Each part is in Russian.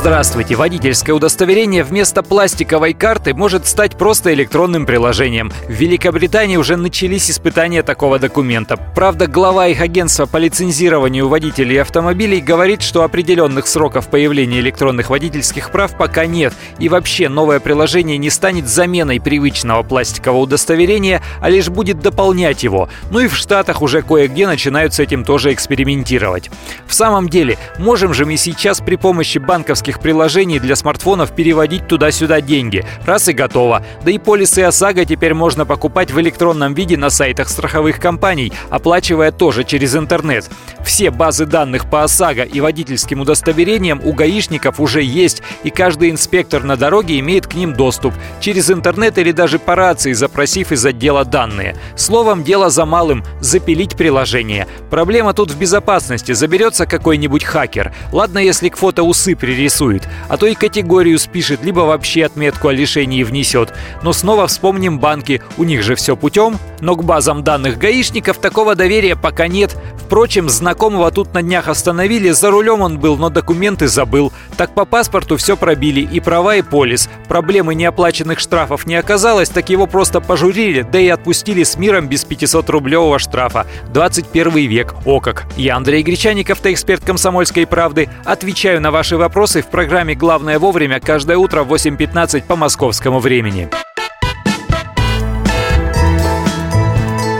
Здравствуйте! Водительское удостоверение вместо пластиковой карты может стать просто электронным приложением. В Великобритании уже начались испытания такого документа. Правда, глава их агентства по лицензированию водителей автомобилей говорит, что определенных сроков появления электронных водительских прав пока нет. И вообще новое приложение не станет заменой привычного пластикового удостоверения, а лишь будет дополнять его. Ну и в Штатах уже кое-где начинают с этим тоже экспериментировать. В самом деле, можем же мы сейчас при помощи банковских банковских приложений для смартфонов переводить туда-сюда деньги. Раз и готово. Да и полисы ОСАГО теперь можно покупать в электронном виде на сайтах страховых компаний, оплачивая тоже через интернет. Все базы данных по ОСАГО и водительским удостоверениям у гаишников уже есть, и каждый инспектор на дороге имеет к ним доступ. Через интернет или даже по рации, запросив из отдела данные. Словом, дело за малым – запилить приложение. Проблема тут в безопасности. Заберется какой-нибудь хакер. Ладно, если к фото усы нарисует, а то и категорию спишет, либо вообще отметку о лишении внесет. Но снова вспомним банки, у них же все путем, но к базам данных гаишников такого доверия пока нет. Впрочем, знакомого тут на днях остановили, за рулем он был, но документы забыл. Так по паспорту все пробили, и права, и полис. Проблемы неоплаченных штрафов не оказалось, так его просто пожурили, да и отпустили с миром без 500-рублевого штрафа. 21 век, о как. Я Андрей Гречаников, эксперт «Комсомольской правды». Отвечаю на ваши вопросы в программе «Главное вовремя» каждое утро в 8.15 по московскому времени.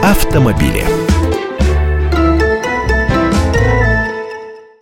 Автомобили.